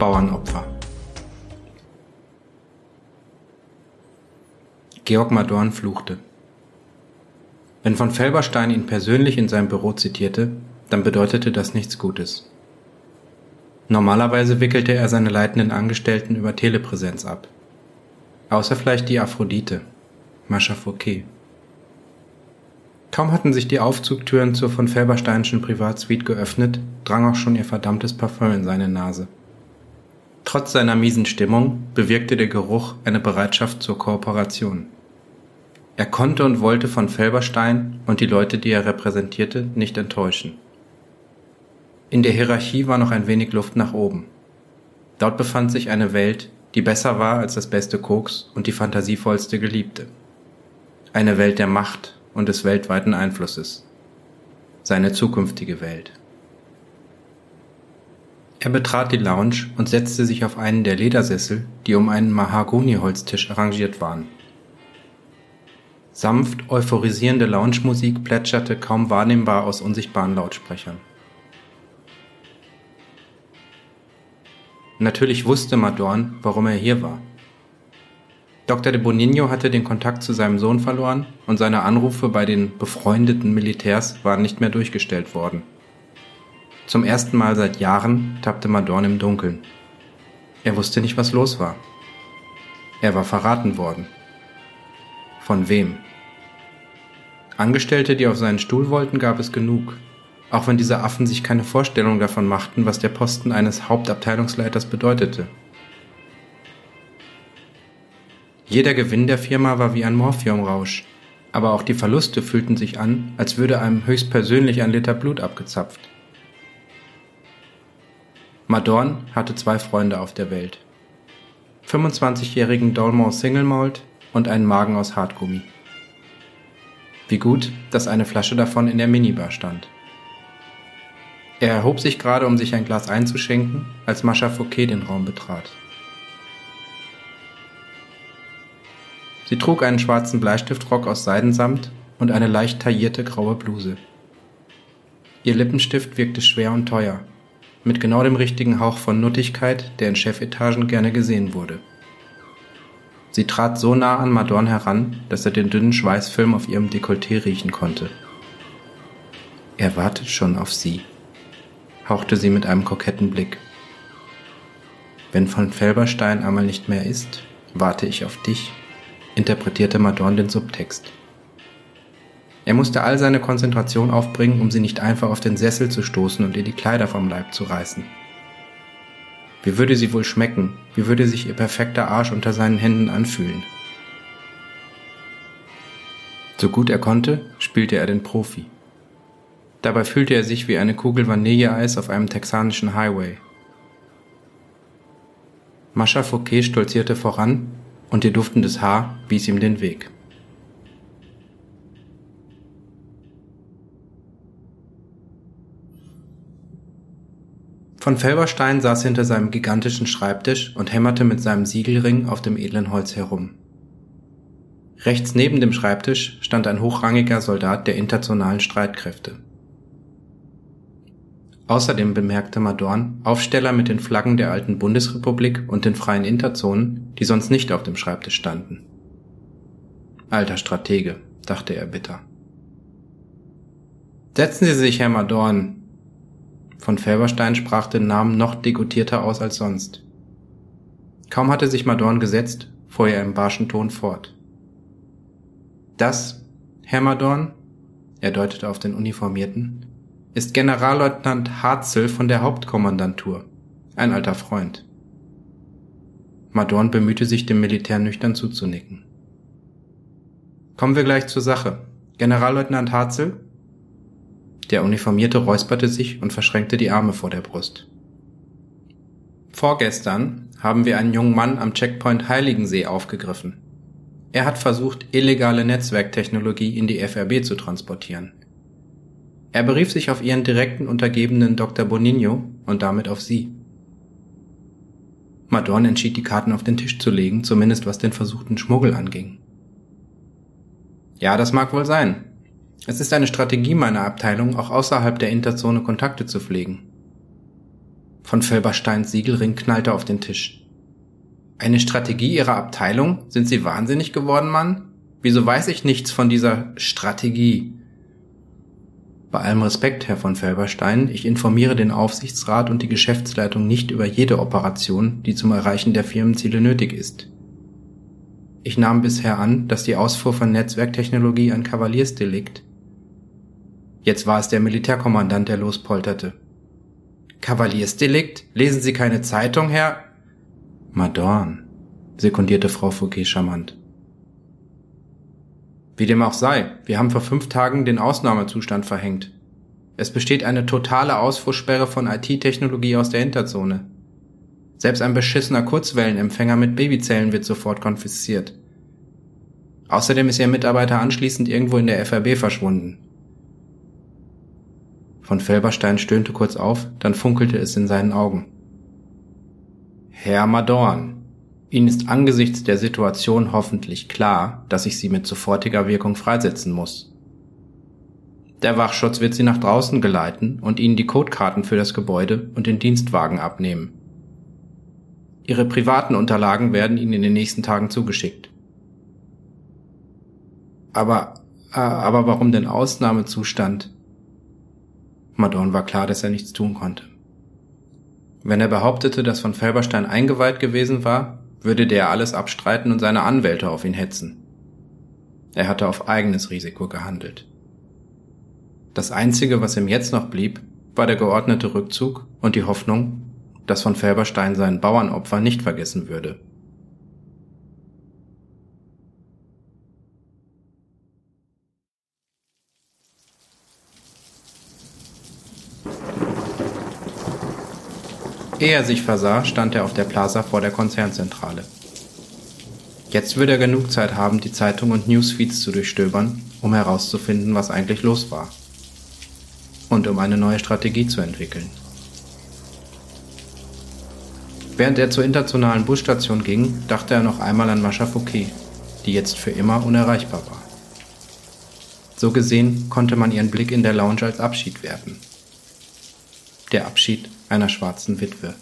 Bauernopfer. Georg Madorn fluchte. Wenn von Felberstein ihn persönlich in seinem Büro zitierte, dann bedeutete das nichts Gutes. Normalerweise wickelte er seine leitenden Angestellten über Telepräsenz ab. Außer vielleicht die Aphrodite, Mascha Fouquet. Kaum hatten sich die Aufzugtüren zur von Felbersteinschen Privatsuite geöffnet, drang auch schon ihr verdammtes Parfum in seine Nase. Trotz seiner miesen Stimmung bewirkte der Geruch eine Bereitschaft zur Kooperation. Er konnte und wollte von Felberstein und die Leute, die er repräsentierte, nicht enttäuschen. In der Hierarchie war noch ein wenig Luft nach oben. Dort befand sich eine Welt, die besser war als das beste Koks und die fantasievollste Geliebte. Eine Welt der Macht und des weltweiten Einflusses. Seine zukünftige Welt. Er betrat die Lounge und setzte sich auf einen der Ledersessel, die um einen Mahagoniholztisch arrangiert waren. Sanft euphorisierende Lounge-Musik plätscherte kaum wahrnehmbar aus unsichtbaren Lautsprechern. Natürlich wusste Madorn, warum er hier war. Dr. de Bonigno hatte den Kontakt zu seinem Sohn verloren und seine Anrufe bei den befreundeten Militärs waren nicht mehr durchgestellt worden. Zum ersten Mal seit Jahren tappte Madorn im Dunkeln. Er wusste nicht, was los war. Er war verraten worden. Von wem? Angestellte, die auf seinen Stuhl wollten, gab es genug, auch wenn diese Affen sich keine Vorstellung davon machten, was der Posten eines Hauptabteilungsleiters bedeutete. Jeder Gewinn der Firma war wie ein Morphiumrausch, aber auch die Verluste fühlten sich an, als würde einem höchstpersönlich ein Liter Blut abgezapft. Madorn hatte zwei Freunde auf der Welt. 25-jährigen Dolmont Single Malt und einen Magen aus Hartgummi. Wie gut, dass eine Flasche davon in der Minibar stand. Er erhob sich gerade, um sich ein Glas einzuschenken, als Mascha Fouquet den Raum betrat. Sie trug einen schwarzen Bleistiftrock aus Seidensamt und eine leicht taillierte graue Bluse. Ihr Lippenstift wirkte schwer und teuer, mit genau dem richtigen Hauch von Nuttigkeit, der in Chefetagen gerne gesehen wurde. Sie trat so nah an Madorn heran, dass er den dünnen Schweißfilm auf ihrem Dekolleté riechen konnte. Er wartet schon auf sie hauchte sie mit einem koketten Blick. Wenn von Felberstein einmal nicht mehr ist, warte ich auf dich, interpretierte Madorn den Subtext. Er musste all seine Konzentration aufbringen, um sie nicht einfach auf den Sessel zu stoßen und ihr die Kleider vom Leib zu reißen. Wie würde sie wohl schmecken? Wie würde sich ihr perfekter Arsch unter seinen Händen anfühlen? So gut er konnte, spielte er den Profi. Dabei fühlte er sich wie eine Kugel Vanilleeis auf einem texanischen Highway. Mascha Fouquet stolzierte voran und ihr duftendes Haar wies ihm den Weg. Von Felberstein saß hinter seinem gigantischen Schreibtisch und hämmerte mit seinem Siegelring auf dem edlen Holz herum. Rechts neben dem Schreibtisch stand ein hochrangiger Soldat der internationalen Streitkräfte. Außerdem bemerkte Madorn Aufsteller mit den Flaggen der alten Bundesrepublik und den freien Interzonen, die sonst nicht auf dem Schreibtisch standen. Alter Stratege, dachte er bitter. Setzen Sie sich, Herr Madorn. Von Felberstein sprach den Namen noch degutierter aus als sonst. Kaum hatte sich Madorn gesetzt, fuhr er im barschen Ton fort. Das, Herr Madorn, er deutete auf den Uniformierten, ist Generalleutnant Harzel von der Hauptkommandantur, ein alter Freund. Madorn bemühte sich, dem Militär nüchtern zuzunicken. Kommen wir gleich zur Sache. Generalleutnant Harzel? Der Uniformierte räusperte sich und verschränkte die Arme vor der Brust. Vorgestern haben wir einen jungen Mann am Checkpoint Heiligensee aufgegriffen. Er hat versucht, illegale Netzwerktechnologie in die FRB zu transportieren. Er berief sich auf ihren direkten Untergebenen Dr. Bonigno und damit auf sie. Madorn entschied, die Karten auf den Tisch zu legen, zumindest was den versuchten Schmuggel anging. Ja, das mag wohl sein. Es ist eine Strategie meiner Abteilung, auch außerhalb der Interzone Kontakte zu pflegen. Von Felbersteins Siegelring knallte auf den Tisch. Eine Strategie Ihrer Abteilung? Sind Sie wahnsinnig geworden, Mann? Wieso weiß ich nichts von dieser Strategie? Bei allem Respekt, Herr von Felberstein, ich informiere den Aufsichtsrat und die Geschäftsleitung nicht über jede Operation, die zum Erreichen der Firmenziele nötig ist. Ich nahm bisher an, dass die Ausfuhr von Netzwerktechnologie ein Kavaliersdelikt. Jetzt war es der Militärkommandant, der lospolterte. Kavaliersdelikt? Lesen Sie keine Zeitung, Herr? Madorn, sekundierte Frau Fouquet charmant. Wie dem auch sei, wir haben vor fünf Tagen den Ausnahmezustand verhängt. Es besteht eine totale Ausfuhrsperre von IT-Technologie aus der Hinterzone. Selbst ein beschissener Kurzwellenempfänger mit Babyzellen wird sofort konfisziert. Außerdem ist ihr Mitarbeiter anschließend irgendwo in der FRB verschwunden. Von Felberstein stöhnte kurz auf, dann funkelte es in seinen Augen. Herr Madorn, Ihnen ist angesichts der Situation hoffentlich klar, dass ich Sie mit sofortiger Wirkung freisetzen muss. Der Wachschutz wird Sie nach draußen geleiten und Ihnen die Codekarten für das Gebäude und den Dienstwagen abnehmen. Ihre privaten Unterlagen werden Ihnen in den nächsten Tagen zugeschickt. Aber, äh, aber warum denn Ausnahmezustand? Madorn war klar, dass er nichts tun konnte. Wenn er behauptete, dass von Felberstein eingeweiht gewesen war, würde der alles abstreiten und seine Anwälte auf ihn hetzen. Er hatte auf eigenes Risiko gehandelt. Das Einzige, was ihm jetzt noch blieb, war der geordnete Rückzug und die Hoffnung, dass von Felberstein sein Bauernopfer nicht vergessen würde. Ehe er sich versah, stand er auf der Plaza vor der Konzernzentrale. Jetzt würde er genug Zeit haben, die Zeitung und Newsfeeds zu durchstöbern, um herauszufinden, was eigentlich los war. Und um eine neue Strategie zu entwickeln. Während er zur internationalen Busstation ging, dachte er noch einmal an Mascha Fouquet, die jetzt für immer unerreichbar war. So gesehen konnte man ihren Blick in der Lounge als Abschied werten. Der Abschied einer schwarzen Witwe.